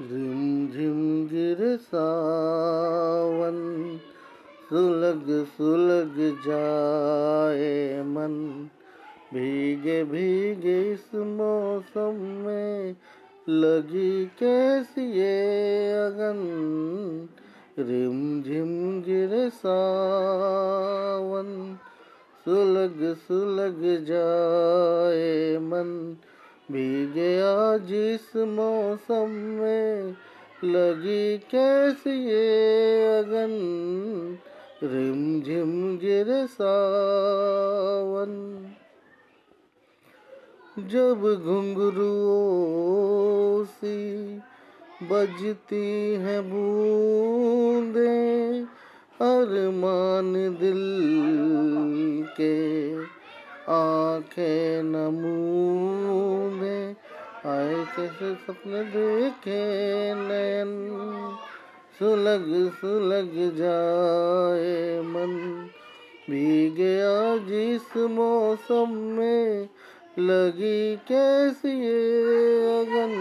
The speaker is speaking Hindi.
झिम झिम गिर सावन, सुलग सुलग जाए मन। भीगे भीगे इस मौसम में लगी कैसी ये अगन। रिम झिम गिर सावन, सुलग सुलग जाए मन। भीगे आज इस मौसम में लगी कैसी ये अगन रिम झिम गिर सावन। जब घुंघरुओं सी बजती हैं बूंदे, अरमान दिल के आँखें आए कैसे सपने देखे नयन, सुलग सुलग जाए मन। भी गया जिस मौसम में लगी कैसी अगन।